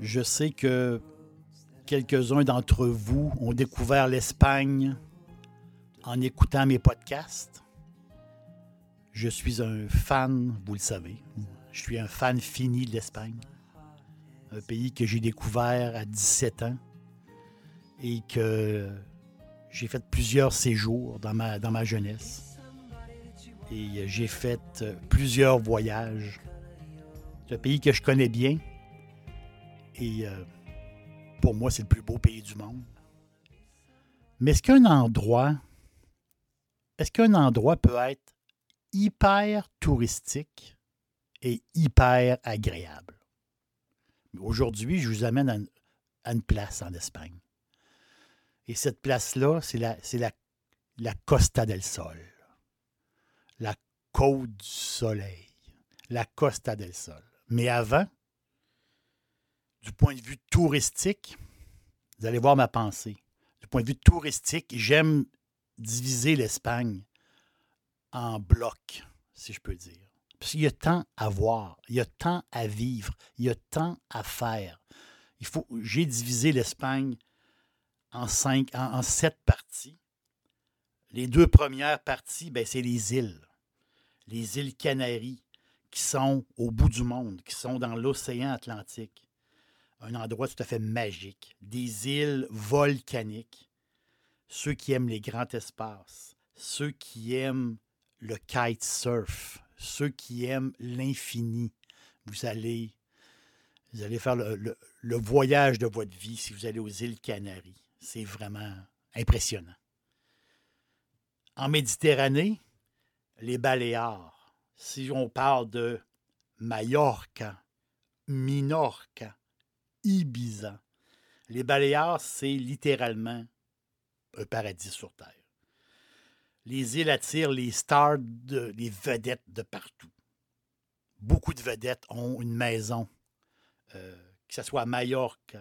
Je sais que quelques-uns d'entre vous ont découvert l'Espagne en écoutant mes podcasts. Je suis un fan, vous le savez, je suis un fan fini de l'Espagne. Un pays que j'ai découvert à 17 ans et que j'ai fait plusieurs séjours dans ma, dans ma jeunesse. Et j'ai fait plusieurs voyages. C'est un pays que je connais bien, et euh, pour moi, c'est le plus beau pays du monde. Mais est-ce qu'un endroit, est-ce qu'un endroit peut être hyper touristique et hyper agréable? Aujourd'hui, je vous amène à une, place en Espagne. Et cette place-là, c'est la, Costa del Sol. La côte du soleil. La Costa del Sol. Mais avant, du point de vue touristique, vous allez voir ma pensée. Du point de vue touristique, j'aime diviser l'Espagne en blocs, si je peux dire. Parce qu'il y a tant à voir, il y a tant à vivre, il y a tant à faire. Il faut, j'ai divisé l'Espagne en sept parties. Les deux premières parties, ben, c'est les îles. Les îles Canaries, qui sont au bout du monde, qui sont dans l'océan Atlantique un endroit tout à fait magique, des îles volcaniques. Ceux qui aiment les grands espaces, ceux qui aiment le kitesurf, ceux qui aiment l'infini, vous allez, vous allez faire le, voyage de votre vie si vous allez aux îles Canaries. C'est vraiment impressionnant. En Méditerranée, les Baléares, si on parle de Majorca, Minorca, Ibiza. Les Baléares, c'est littéralement un paradis sur Terre. Les îles attirent les stars, les vedettes de partout. Beaucoup de vedettes ont une maison, euh, que ce soit à Majorque,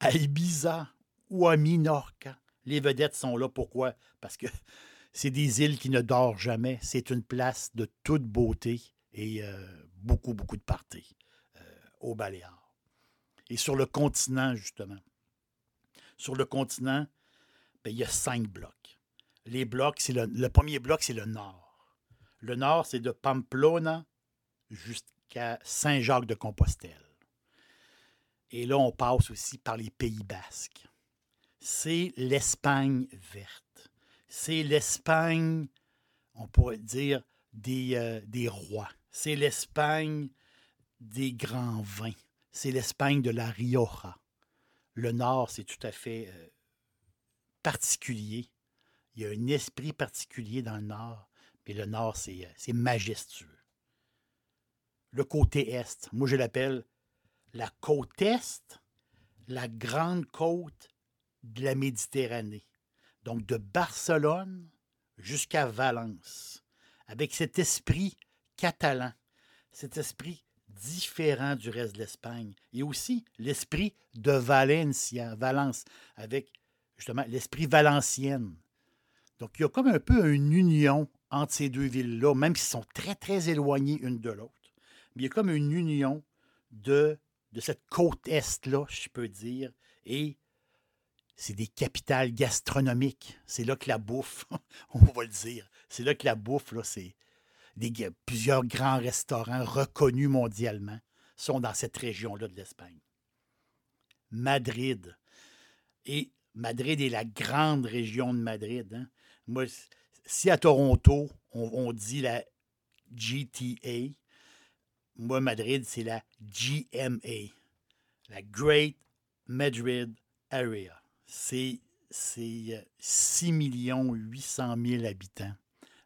à Ibiza ou à Minorca. Les vedettes sont là. Pourquoi? Parce que c'est des îles qui ne dorment jamais. C'est une place de toute beauté et euh, beaucoup, beaucoup de parties euh, aux Baléares et sur le continent, justement. Sur le continent, ben, il y a cinq blocs. Les blocs, c'est le, le premier bloc, c'est le nord. Le nord, c'est de Pamplona jusqu'à Saint-Jacques-de-Compostelle. Et là, on passe aussi par les Pays basques. C'est l'Espagne verte. C'est l'Espagne, on pourrait dire, des, euh, des rois. C'est l'Espagne des grands vins c'est l'Espagne de la Rioja. Le nord, c'est tout à fait euh, particulier. Il y a un esprit particulier dans le nord, mais le nord, c'est euh, majestueux. Le côté est, moi je l'appelle la côte est, la grande côte de la Méditerranée. Donc de Barcelone jusqu'à Valence, avec cet esprit catalan, cet esprit différent du reste de l'Espagne. Et aussi l'esprit de Valencia, Valence, avec justement l'esprit valencienne. Donc, il y a comme un peu une union entre ces deux villes-là, même s'ils sont très, très éloignés une de l'autre. Mais il y a comme une union de, de cette côte Est-là, je peux dire, et c'est des capitales gastronomiques. C'est là que la bouffe, on va le dire, c'est là que la bouffe, là, c'est, plusieurs grands restaurants reconnus mondialement. sont dans cette région-là de l'Espagne. Madrid. Et Madrid est la grande région de Madrid. hein. Moi, si à Toronto, on, on dit la GTA, moi, Madrid, c'est la GMA, la Great Madrid Area. C'est c'est, euh, 6 800 000 habitants.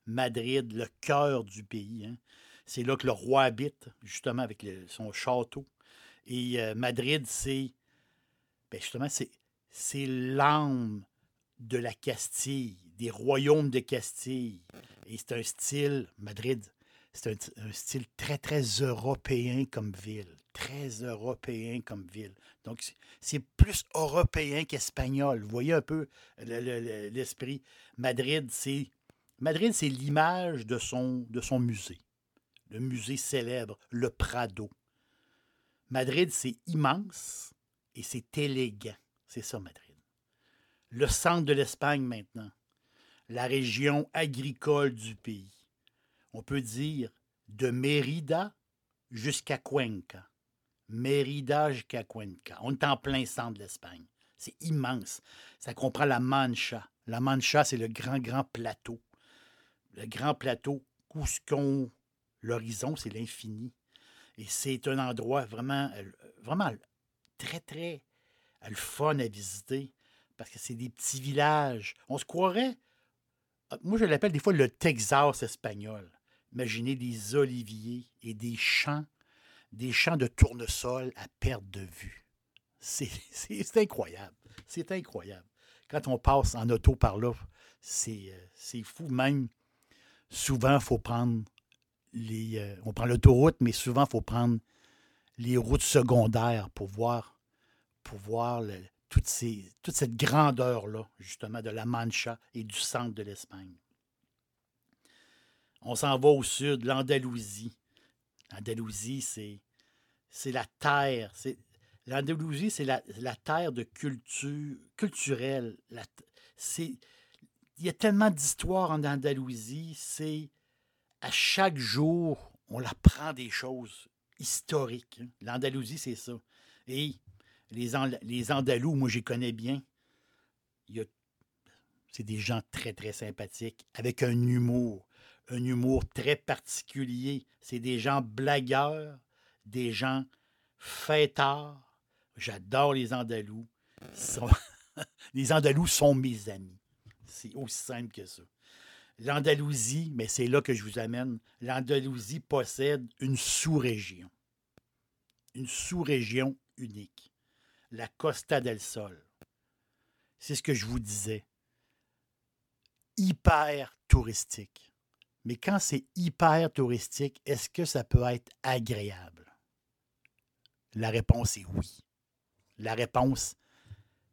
Madrid, le cœur du pays. hein. C'est là que le roi habite, justement, avec son château. Et euh, Madrid, c'est. ben, justement, c'est, l'âme de la Castille, des royaumes de Castille. Et c'est un style, Madrid, c'est un style très, très européen comme ville. Très européen comme ville. Donc, c'est- plus européen qu'espagnol. Vous voyez un peu le- le- le- l'esprit. Madrid, c'est Madrid, c'est l'image de son, de son musée. Le musée célèbre, le Prado. Madrid, c'est immense et c'est élégant. C'est ça, Madrid. Le centre de l'Espagne maintenant. La région agricole du pays. On peut dire de Mérida jusqu'à Cuenca. Mérida jusqu'à Cuenca. On est en plein centre de l'Espagne. C'est immense. Ça comprend la Mancha. La Mancha, c'est le grand, grand plateau. Le grand plateau, qu'on- l'horizon, c'est l'infini. Et c'est un endroit vraiment, vraiment très, très euh, le fun à visiter parce que c'est des petits villages. On se croirait, moi je l'appelle des fois le Texas espagnol. Imaginez des oliviers et des champs, des champs de tournesol à perte de vue. C'est incroyable. C'est incroyable. Quand on passe en auto par là, c'est euh, fou. Même, souvent, faut prendre les. euh, on prend l'autoroute, mais souvent, il faut prendre les routes secondaires pour voir, toute cette grandeur-là, justement, de la Mancha et du centre de l'Espagne. On s'en va au sud, l'Andalousie. L'Andalousie, c'est c'est la terre. L'Andalousie, c'est la, terre de culture culturelle. Il y a tellement d'histoires en Andalousie. C'est à chaque jour, on apprend des choses historiques. hein. L'Andalousie, c'est ça. Et les, An- les Andalous, moi, les connais bien. C'est des gens très, très sympathiques, avec un humour, un humour très particulier. C'est des gens blagueurs, des gens fêtards. J'adore les Andalous. Les Andalous sont mes amis. C'est aussi simple que ça. L'Andalousie, mais c'est là que je vous amène, l'Andalousie possède une sous-région. Une sous-région unique. La Costa del Sol. C'est ce que je vous disais. Hyper touristique. Mais quand c'est hyper touristique, est-ce que ça peut être agréable? La réponse est oui. La réponse,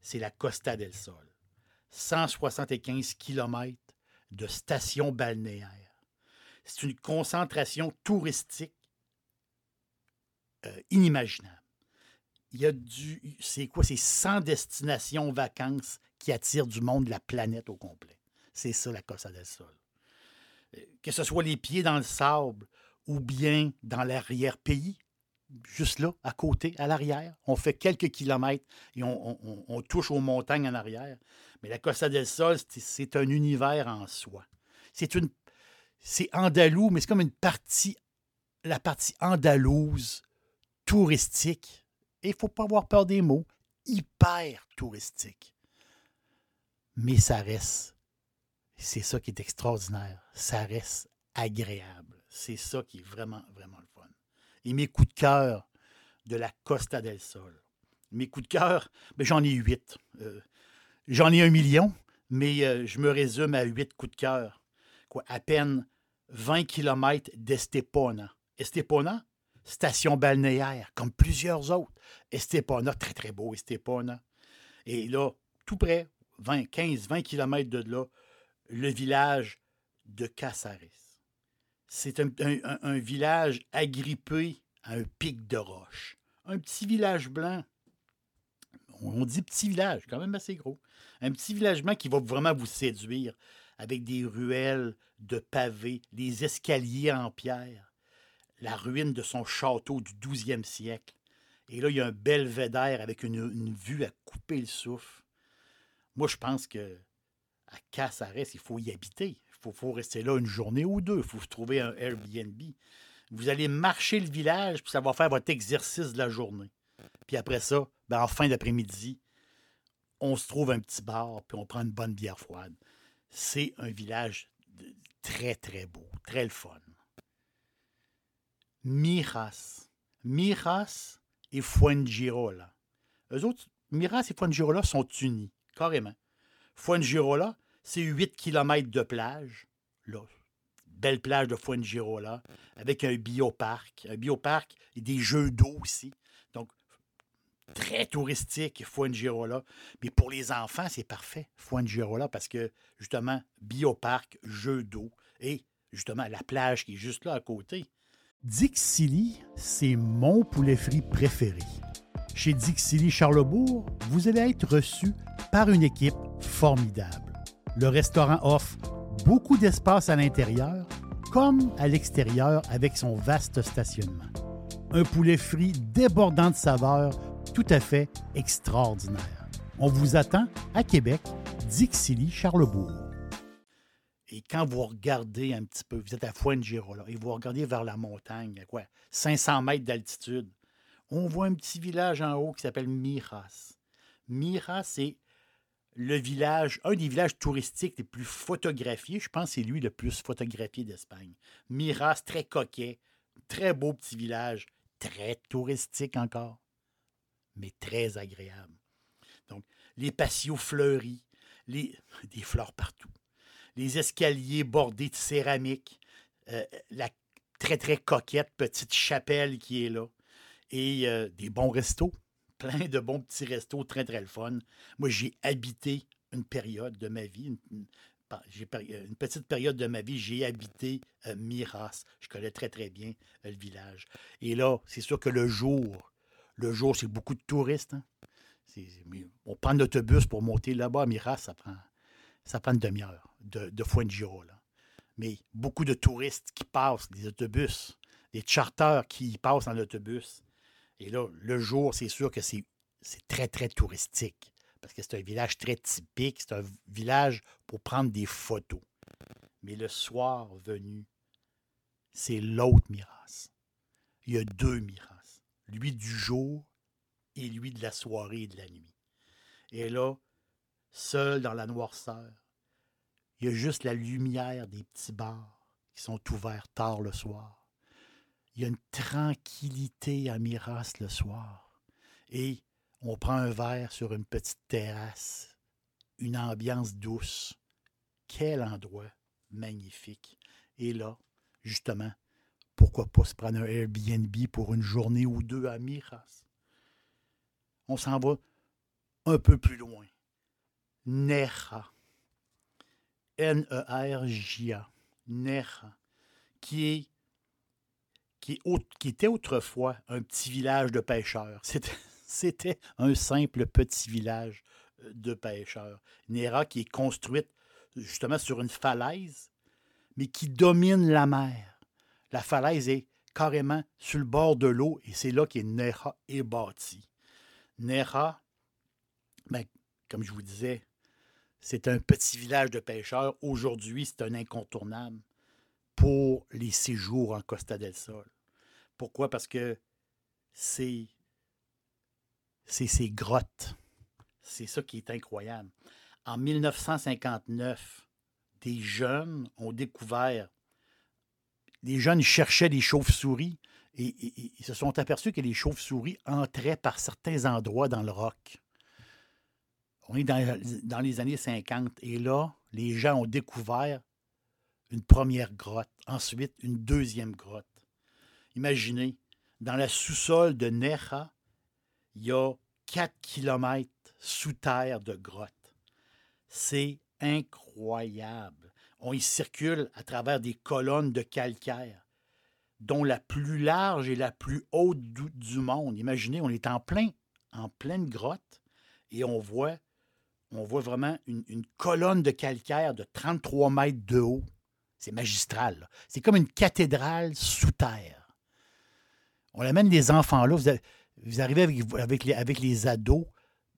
c'est la Costa del Sol. 175 km de stations balnéaires. C'est une concentration touristique euh, inimaginable. Il y a du. C'est quoi? C'est 100 destinations vacances qui attirent du monde de la planète au complet. C'est ça, la Costa del Sol. Euh, Que ce soit les pieds dans le sable ou bien dans l'arrière-pays, juste là, à côté, à l'arrière. On fait quelques kilomètres et on, touche aux montagnes en arrière. Mais la Costa del Sol, c'est- un univers en soi. C'est une. C'est andalou, mais c'est comme une partie. La partie andalouse, touristique. Et il ne faut pas avoir peur des mots. Hyper touristique. Mais ça reste. C'est ça qui est extraordinaire. Ça reste agréable. C'est ça qui est vraiment, vraiment le. Et mes coups de cœur de la Costa del Sol. Mes coups de cœur, ben, j'en ai huit. Euh, j'en ai un million, mais euh, je me résume à huit coups de cœur. Quoi, à peine 20 km d'Estepona. Estepona, station balnéaire, comme plusieurs autres. Estepona, très très beau, Estepona. Et là, tout près, 20, 15, 20 km de là, le village de Casares. C'est un, village agrippé à un pic de roche. Un petit village blanc. On dit petit village, quand même assez gros. Un petit village blanc qui va vraiment vous séduire avec des ruelles de pavés, les escaliers en pierre, la ruine de son château du 12e siècle. Et là, il y a un belvédère avec une, vue à couper le souffle. Moi, je pense que à Casares, il faut y habiter. Faut, faut rester là une journée ou deux. Il faut trouver un Airbnb. Vous allez marcher le village, puis ça va faire votre exercice de la journée. Puis après ça, ben, en fin d'après-midi, on se trouve un petit bar, puis on prend une bonne bière froide. C'est un village très, très beau, très le fun. Miras. Miras et Fuengirola. Eux autres, Miras et Fuengirola sont unis, carrément. Fuengirola, c'est 8 km de plage. Là, belle plage de Fuengirola, avec un bioparc. Un bioparc et des jeux d'eau aussi. Donc, très touristique, Fuengirola. Mais pour les enfants, c'est parfait, Fuengirola, parce que, justement, bioparc, jeux d'eau et, justement, la plage qui est juste là à côté. Dixili, c'est mon poulet frit préféré. Chez Dixili Charlebourg, vous allez être reçu par une équipe formidable. Le restaurant offre beaucoup d'espace à l'intérieur comme à l'extérieur avec son vaste stationnement. Un poulet frit débordant de saveurs tout à fait extraordinaire. On vous attend à Québec, Dixilly, Charlebourg. Et quand vous regardez un petit peu, vous êtes à Fuengirola et vous regardez vers la montagne, à quoi? 500 mètres d'altitude, on voit un petit village en haut qui s'appelle Miras. Miras, c'est le village, un des villages touristiques les plus photographiés. Je pense que c'est lui le plus photographié d'Espagne. Miras, très coquet, très beau petit village, très touristique encore, mais très agréable. Donc, les patios fleuris, les, des fleurs partout, les escaliers bordés de céramique, euh, la très, très coquette petite chapelle qui est là, et euh, des bons restos, plein de bons petits restos, très, très fun. Moi, j'ai habité une période de ma vie, une, une petite période de ma vie, j'ai habité euh, Miras. Je connais très, très bien euh, le village. Et là, c'est sûr que le jour, le jour, c'est beaucoup de touristes. hein. On prend l'autobus pour monter là-bas Miras, ça prend, ça prend une demi-heure de, de Fuengirola. Mais beaucoup de touristes qui passent, des autobus, des charters qui passent dans l'autobus. Et là, le jour, c'est sûr que c'est très, très touristique. Parce que c'est un village très typique. C'est un village pour prendre des photos. Mais le soir venu, c'est l'autre Miras. Il y a deux Miras. Lui du jour et lui de la soirée et de la nuit. Et là, seul dans la noirceur, il y a juste la lumière des petits bars qui sont ouverts tard le soir. Il y a une tranquillité à Miras le soir. Et on prend un verre sur une petite terrasse, une ambiance douce. Quel endroit magnifique. Et là, justement, pourquoi pas se prendre un Airbnb pour une journée ou deux à Miras? On s'en va un peu plus loin. Neja. N-E-R-J-A. Neja. Qui est qui, était autrefois un petit village de pêcheurs. C'était, un simple petit village euh, de pêcheurs. Nera qui est construite justement sur une falaise, mais qui domine la mer. La falaise est carrément sur le bord de l'eau et c'est là que Nera est bâti. Nera, ben, comme je vous disais, c'est un petit village de pêcheurs. Aujourd'hui, c'est un incontournable pour les séjours en Costa del Sol. Pourquoi? Parce que c'est ces grottes. C'est ça qui est incroyable. En 1959, des jeunes ont découvert, les jeunes cherchaient des chauves-souris et ils se sont aperçus que les chauves-souris entraient par certains endroits dans le roc. On est dans, dans les années 50 et là, les gens ont découvert une première grotte, ensuite une deuxième grotte. Imaginez, dans la sous-sol de Neja, il y a 4 km sous terre de grottes. C'est incroyable. On y circule à travers des colonnes de calcaire, dont la plus large et la plus haute du, monde. Imaginez, on est en plein, en pleine grotte, et on voit, vraiment une, une colonne de calcaire de 33 mètres de haut. C'est magistral. C'est comme une cathédrale sous terre. On amène les enfants là. Vous, arrivez avec, les, ados,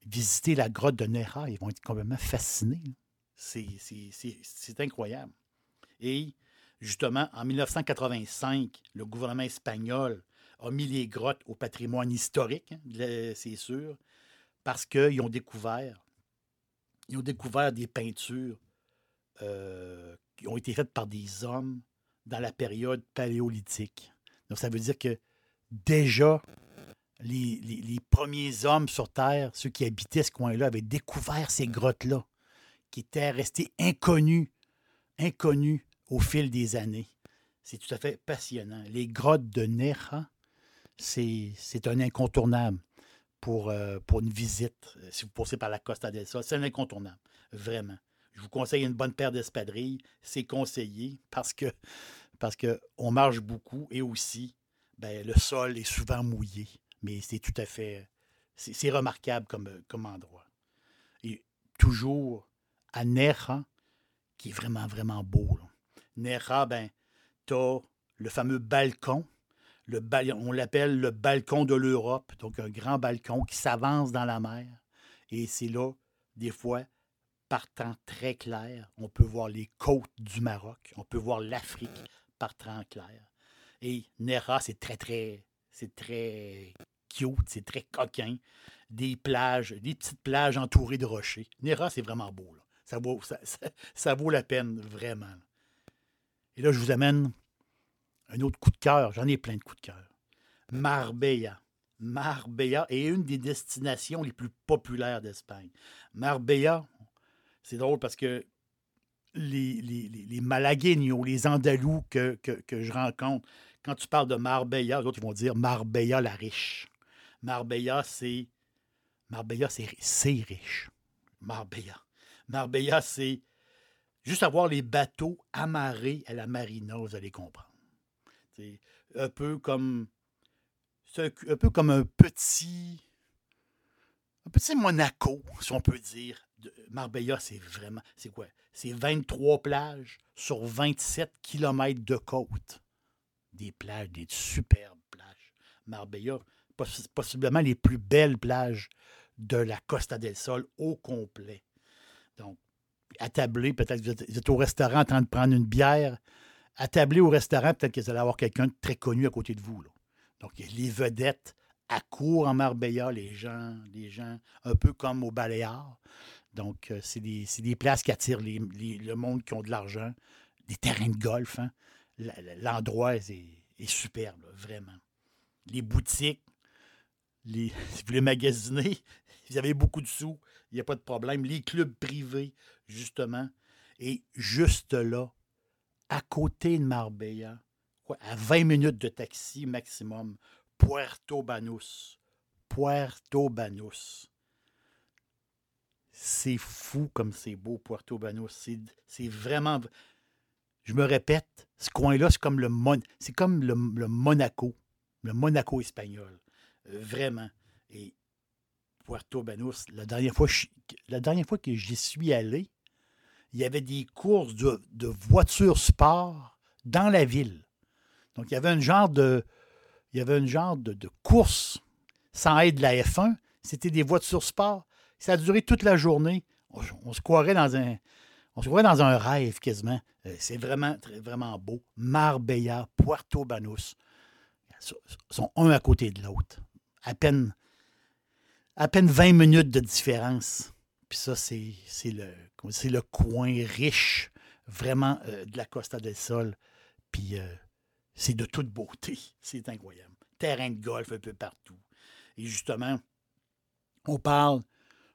visiter la grotte de Nera. Ils vont être complètement fascinés. C'est incroyable. Et justement, en 1985, le gouvernement espagnol a mis les grottes au patrimoine historique, hein, c'est sûr, parce qu'ils ont découvert, ils ont découvert des peintures euh, qui ont été faites par des hommes dans la période paléolithique. Donc, ça veut dire que déjà, les, premiers hommes sur Terre, ceux qui habitaient ce coin-là, avaient découvert ces grottes-là, qui étaient restées inconnues, inconnues au fil des années. C'est tout à fait passionnant. Les grottes de Neja, c'est un incontournable pour, euh, une visite. Euh, Si vous passez par la Costa del Sol, c'est un incontournable, vraiment. Je vous conseille une bonne paire d'espadrilles. C'est conseillé parce que parce qu'on marche beaucoup et aussi, ben, le sol est souvent mouillé. Mais c'est tout à fait. C'est remarquable comme, comme endroit. Et toujours à Neja, qui est vraiment, vraiment beau. là. Neja, ben, t'as le fameux balcon. On l'appelle le balcon de l'Europe, donc un grand balcon qui s'avance dans la mer. Et c'est là, des fois, par temps très clair, on peut voir les côtes du Maroc, on peut voir l'Afrique par temps clair. Et Nera, c'est très, très, c'est très cute, c'est très coquin. Des plages, des petites plages entourées de rochers. Nera, c'est vraiment beau. là. Ça, vaut, la peine, vraiment. Et là, je vous amène un autre coup de cœur. J'en ai plein de coups de cœur. Marbella. Marbella est une des destinations les plus populaires d'Espagne. Marbella, c'est drôle parce que les, les, les, Andalous que je rencontre, quand tu parles de Marbella, les autres vont dire Marbella la riche. Marbella, c'est. Marbella, c'est riche. Marbella. Marbella, c'est juste avoir les bateaux amarrés à la marina, vous allez comprendre. C'est un peu comme. Un, un peu comme un petit. Un petit Monaco, si on peut dire. Marbella, c'est vraiment. C'est quoi? C'est 23 plages sur 27 kilomètres de côte. Des plages, des superbes plages. Marbella, poss- possiblement les plus belles plages de la Costa del Sol au complet. Donc, attablé, peut-être que vous êtes, au restaurant en train de prendre une bière. Attablé au restaurant, peut-être que vous allez avoir quelqu'un de très connu à côté de vous. Donc, les vedettes accourent en Marbella, les gens, les gens un peu comme au Baléares. Donc, euh, c'est des, des places qui attirent le monde qui ont de l'argent, des terrains de golf. hein. L'endroit est, superbe, vraiment. Les boutiques, les, si vous voulez magasiner, vous avez beaucoup de sous, il n'y a pas de problème. Les clubs privés, justement. Et juste là, à côté de Marbella, à 20 minutes de taxi maximum, Puerto Banús. Puerto Banús. C'est fou comme c'est beau, Puerto. C'est- C'est vraiment. Je me répète, ce coin-là, c'est comme le Mon- c'est comme le, Monaco, le Monaco espagnol. Euh, vraiment. Et Puerto Banús, la dernière fois, que j'y suis allé, il y avait des courses de, voitures sport dans la ville. Donc, il y avait un genre de, il y avait genre de, course sans être de la F1. C'était des voitures sport. Ça a duré toute la journée. On, on se croirait dans un, on se croirait dans un rêve quasiment. Euh, C'est vraiment, très- vraiment beau. Marbella, Puerto Banús sont- un à côté de l'autre. À peine, à peine 20 minutes de différence. Puis ça, c'est le, le coin riche, vraiment, euh, de la Costa del Sol. Puis euh, c'est de toute beauté. C'est incroyable. Terrain de golf un peu partout. Et justement, on parle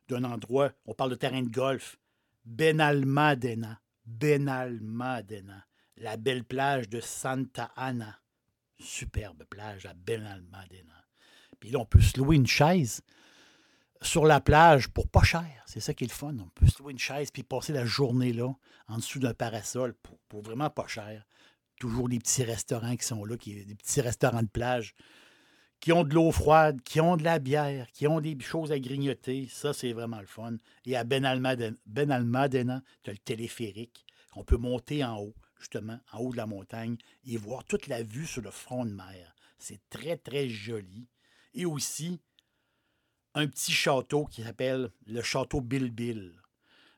d'un endroit, on parle de terrain de golf. Benalmádena. Benalmádena. La belle plage de Santa Ana. Superbe plage à Benalmádena. Puis là, on peut se louer une chaise sur la plage pour pas cher. C'est ça qui est le fun. On peut se louer une chaise puis passer la journée là, en dessous d'un parasol pour, vraiment pas cher. Toujours des petits restaurants qui sont là, qui, des petits restaurants de plage qui ont de l'eau froide, qui ont de la bière, qui ont des choses à grignoter. Ça, c'est vraiment le fun. Et à Benalmádena, Benalmádena tu as le téléphérique qu'on peut monter en haut, justement, en haut de la montagne, et voir toute la vue sur le front de mer. C'est très, très joli. Et aussi, un petit château qui s'appelle le château Bill Bill.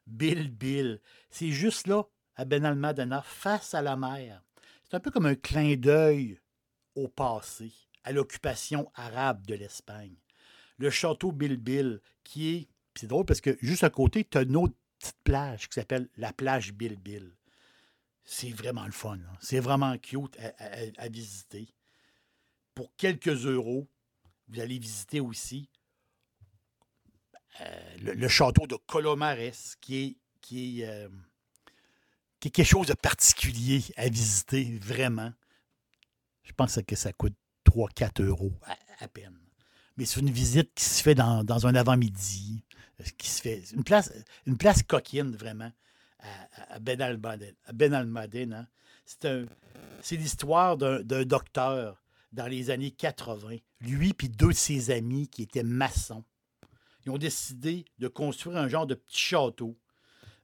Bill Bill. C'est juste là, à Ben Almadena, face à la mer. C'est un peu comme un clin d'œil au passé, à l'occupation arabe de l'Espagne. Le château Bill, qui est. C'est drôle parce que juste à côté, tu as une autre petite plage qui s'appelle la plage Bill. C'est vraiment le fun. hein. C'est vraiment cute à, visiter. Pour quelques euros, vous allez visiter aussi euh, le, château de Colomares, qui est, qui, est, euh, qui est quelque chose de particulier à visiter, vraiment. Je pense que ça coûte 3-4 euros à, peine. Mais c'est une visite qui se fait dans, un avant-midi, euh, qui se fait. Une place, une place coquine, vraiment, à, Ben Almaden. Ben Almaden, C'est l'histoire d'un d'un docteur dans les années 80. Lui puis deux de ses amis qui étaient maçons. Ils ont décidé de construire un genre de petit château.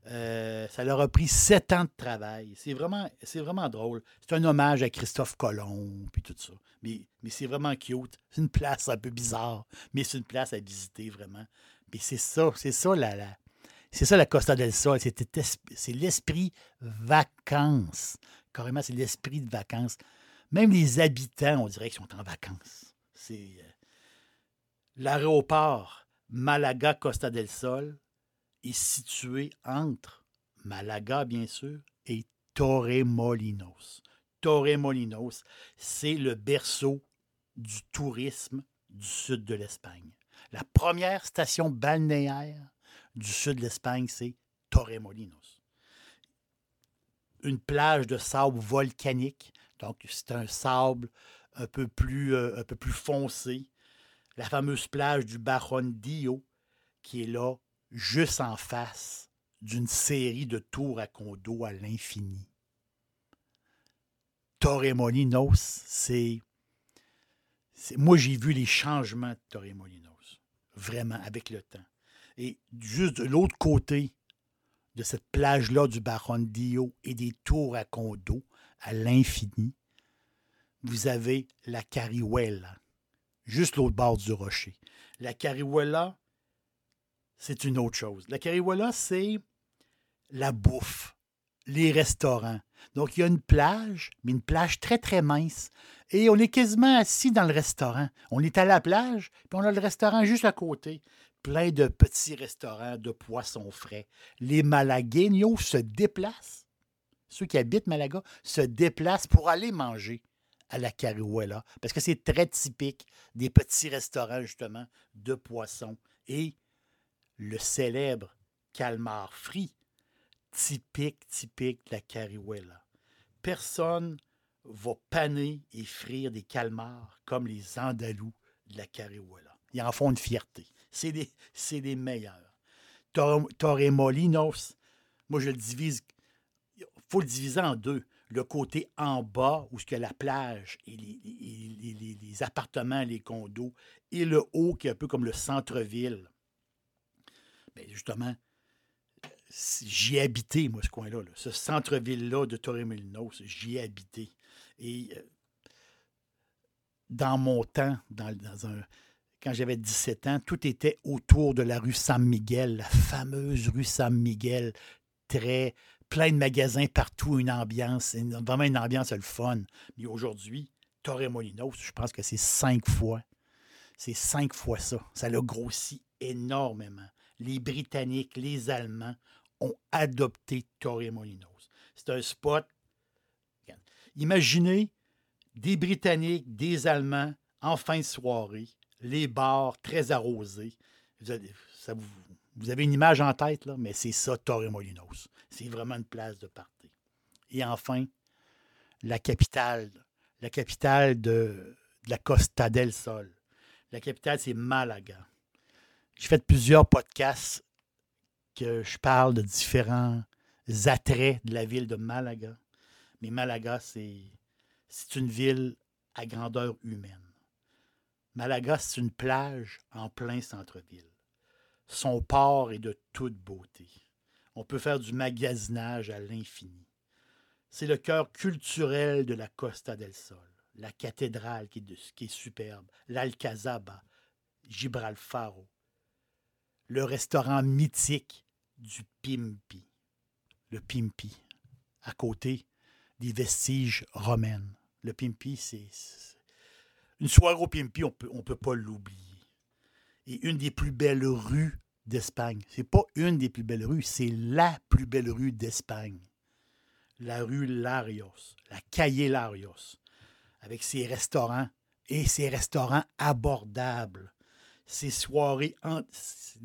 Euh, ça leur a pris sept ans de travail. C'est vraiment, vraiment drôle. C'est un hommage à Christophe Colomb, puis tout ça. Mais, c'est vraiment cute. C'est une place un peu bizarre, mais c'est une place à visiter vraiment. Mais c'est ça, c'est ça la, la- c'est ça la Costa del Sol. C'est, c'est l'esprit vacances. Carrément, c'est l'esprit de vacances. Même les habitants, on dirait qu'ils sont en vacances. C'est euh, l'aéroport Malaga-Costa del Sol est situé entre Malaga, bien sûr, et Torremolinos. Torremolinos, c'est le berceau du tourisme du sud de l'Espagne. La première station balnéaire du sud de l'Espagne, c'est Torremolinos. Une plage de sable volcanique, donc c'est un sable un peu plus, euh, un peu plus foncé. La fameuse plage du Barondillo, qui est là, juste en face d'une série de tours à condos à l'infini. Torremolinos, c'est. Moi, j'ai vu les changements de Torremolinos, vraiment, avec le temps. Et juste de l'autre côté de cette plage-là du Barondillo et des tours à condos à l'infini, vous avez la Carihuela, juste l'autre bord du rocher. La Carihuela, c'est une autre chose. La Carihuela, c'est la bouffe, les restaurants. Donc, il y a une plage, mais une plage très, très mince. Et on est quasiment assis dans le restaurant. On est à la plage, puis on a le restaurant juste à côté. Plein de petits restaurants de poissons frais. Les Malagueños se déplacent. Ceux qui habitent Malaga se déplacent pour aller manger à la Carihuela. Parce que c'est très typique des petits restaurants, justement, de poissons. Et le célèbre calmar frit, typique, typique de la Carihuela. Personne va paner et frire des calmars comme les Andalous de la Carihuela. Ils en font une fierté. C'est c'est les meilleurs. Tor- Torremolinos, moi je le divise, il faut le diviser en deux. Le côté en bas, où il y a la plage et les- les appartements, les condos, et le haut, qui est un peu comme le centre-ville. Ben, justement, j'y ai habité, moi, ce coin-là. là. Ce centre-ville-là de Torremolinos, j'y ai habité. Et euh, dans mon temps, dans, dans un, quand j'avais 17 ans, tout était autour de la rue San Miguel, la fameuse rue San Miguel, très plein de magasins partout, une ambiance, vraiment une ambiance le fun. Mais aujourd'hui, Torremolinos, je pense que c'est cinq fois. C'est cinq fois ça. Ça l'a grossi énormément. Les Britanniques, les Allemands ont adopté Torremolinos. C'est un spot. Imaginez des Britanniques, des Allemands en fin de soirée, les bars très arrosés. Vous avez, une image en tête, mais c'est ça, Torremolinos. C'est vraiment une place de party. Et enfin, la capitale, la capitale de la Costa del Sol. La capitale, c'est Malaga. J'ai fait plusieurs podcasts que je parle de différents attraits de la ville de Malaga. Mais Malaga, c'est, c'est une ville à grandeur humaine. Malaga, c'est une plage en plein centre-ville. Son port est de toute beauté. On peut faire du magasinage à l'infini. C'est le cœur culturel de la Costa del Sol. la cathédrale qui est, qui est superbe, l'Alcazaba, Gibralfaro, le restaurant mythique du Pimpi, le Pimpi, à côté des vestiges romaines. Le Pimpi, c'est une soirée au Pimpi, on peut, ne peut pas l'oublier. Et une des plus belles rues d'Espagne. C'est pas une des plus belles rues, c'est la plus belle rue d'Espagne. La rue Larios, la Calle Larios, avec ses restaurants et ses restaurants abordables. Ces soirées,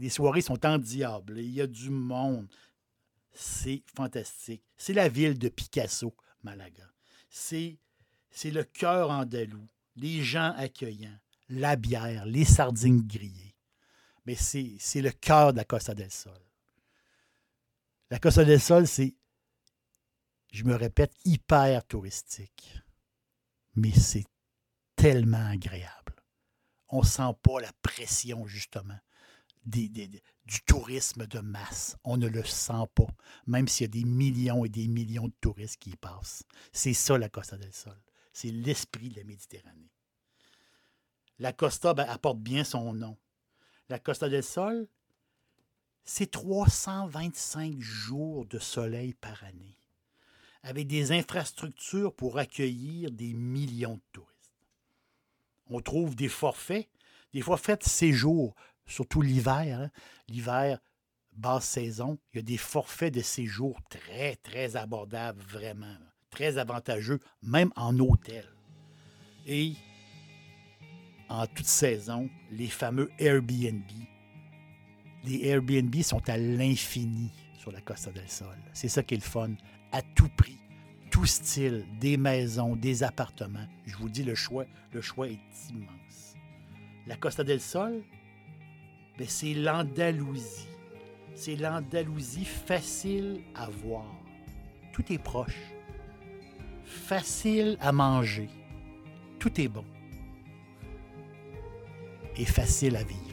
soirées sont en diable. Il y a du monde. C'est fantastique. C'est la ville de Picasso, Malaga. C'est, le cœur andalou, les gens accueillants, la bière, les sardines grillées. Mais c'est le cœur de la Costa del Sol. La Costa del Sol, c'est, je me répète, hyper touristique. Mais c'est tellement agréable. On ne sent pas la pression, justement, du tourisme de masse. On ne le sent pas, même s'il y a des millions et des millions de touristes qui y passent. C'est ça, la Costa del Sol. C'est l'esprit de la Méditerranée. La Costa ben, apporte bien son nom. La Costa del Sol, c'est 325 jours de soleil par année, avec des infrastructures pour accueillir des millions de touristes. On trouve des forfaits, des forfaits de séjour, surtout l'hiver. hein. L'hiver, basse saison, il y a des forfaits de séjour très, très abordables, vraiment, très avantageux, même en hôtel. Et en toute saison, les fameux Airbnb. Les Airbnb sont à l'infini sur la Costa del Sol. C'est ça qui est le fun. À tout prix, tout style, des maisons, des appartements. Je vous dis, le choix, le choix est immense. La Costa del Sol, ben, c'est l'Andalousie. C'est l'Andalousie facile à voir. Tout est proche. Facile à manger. Tout est bon. Et facile à vivre.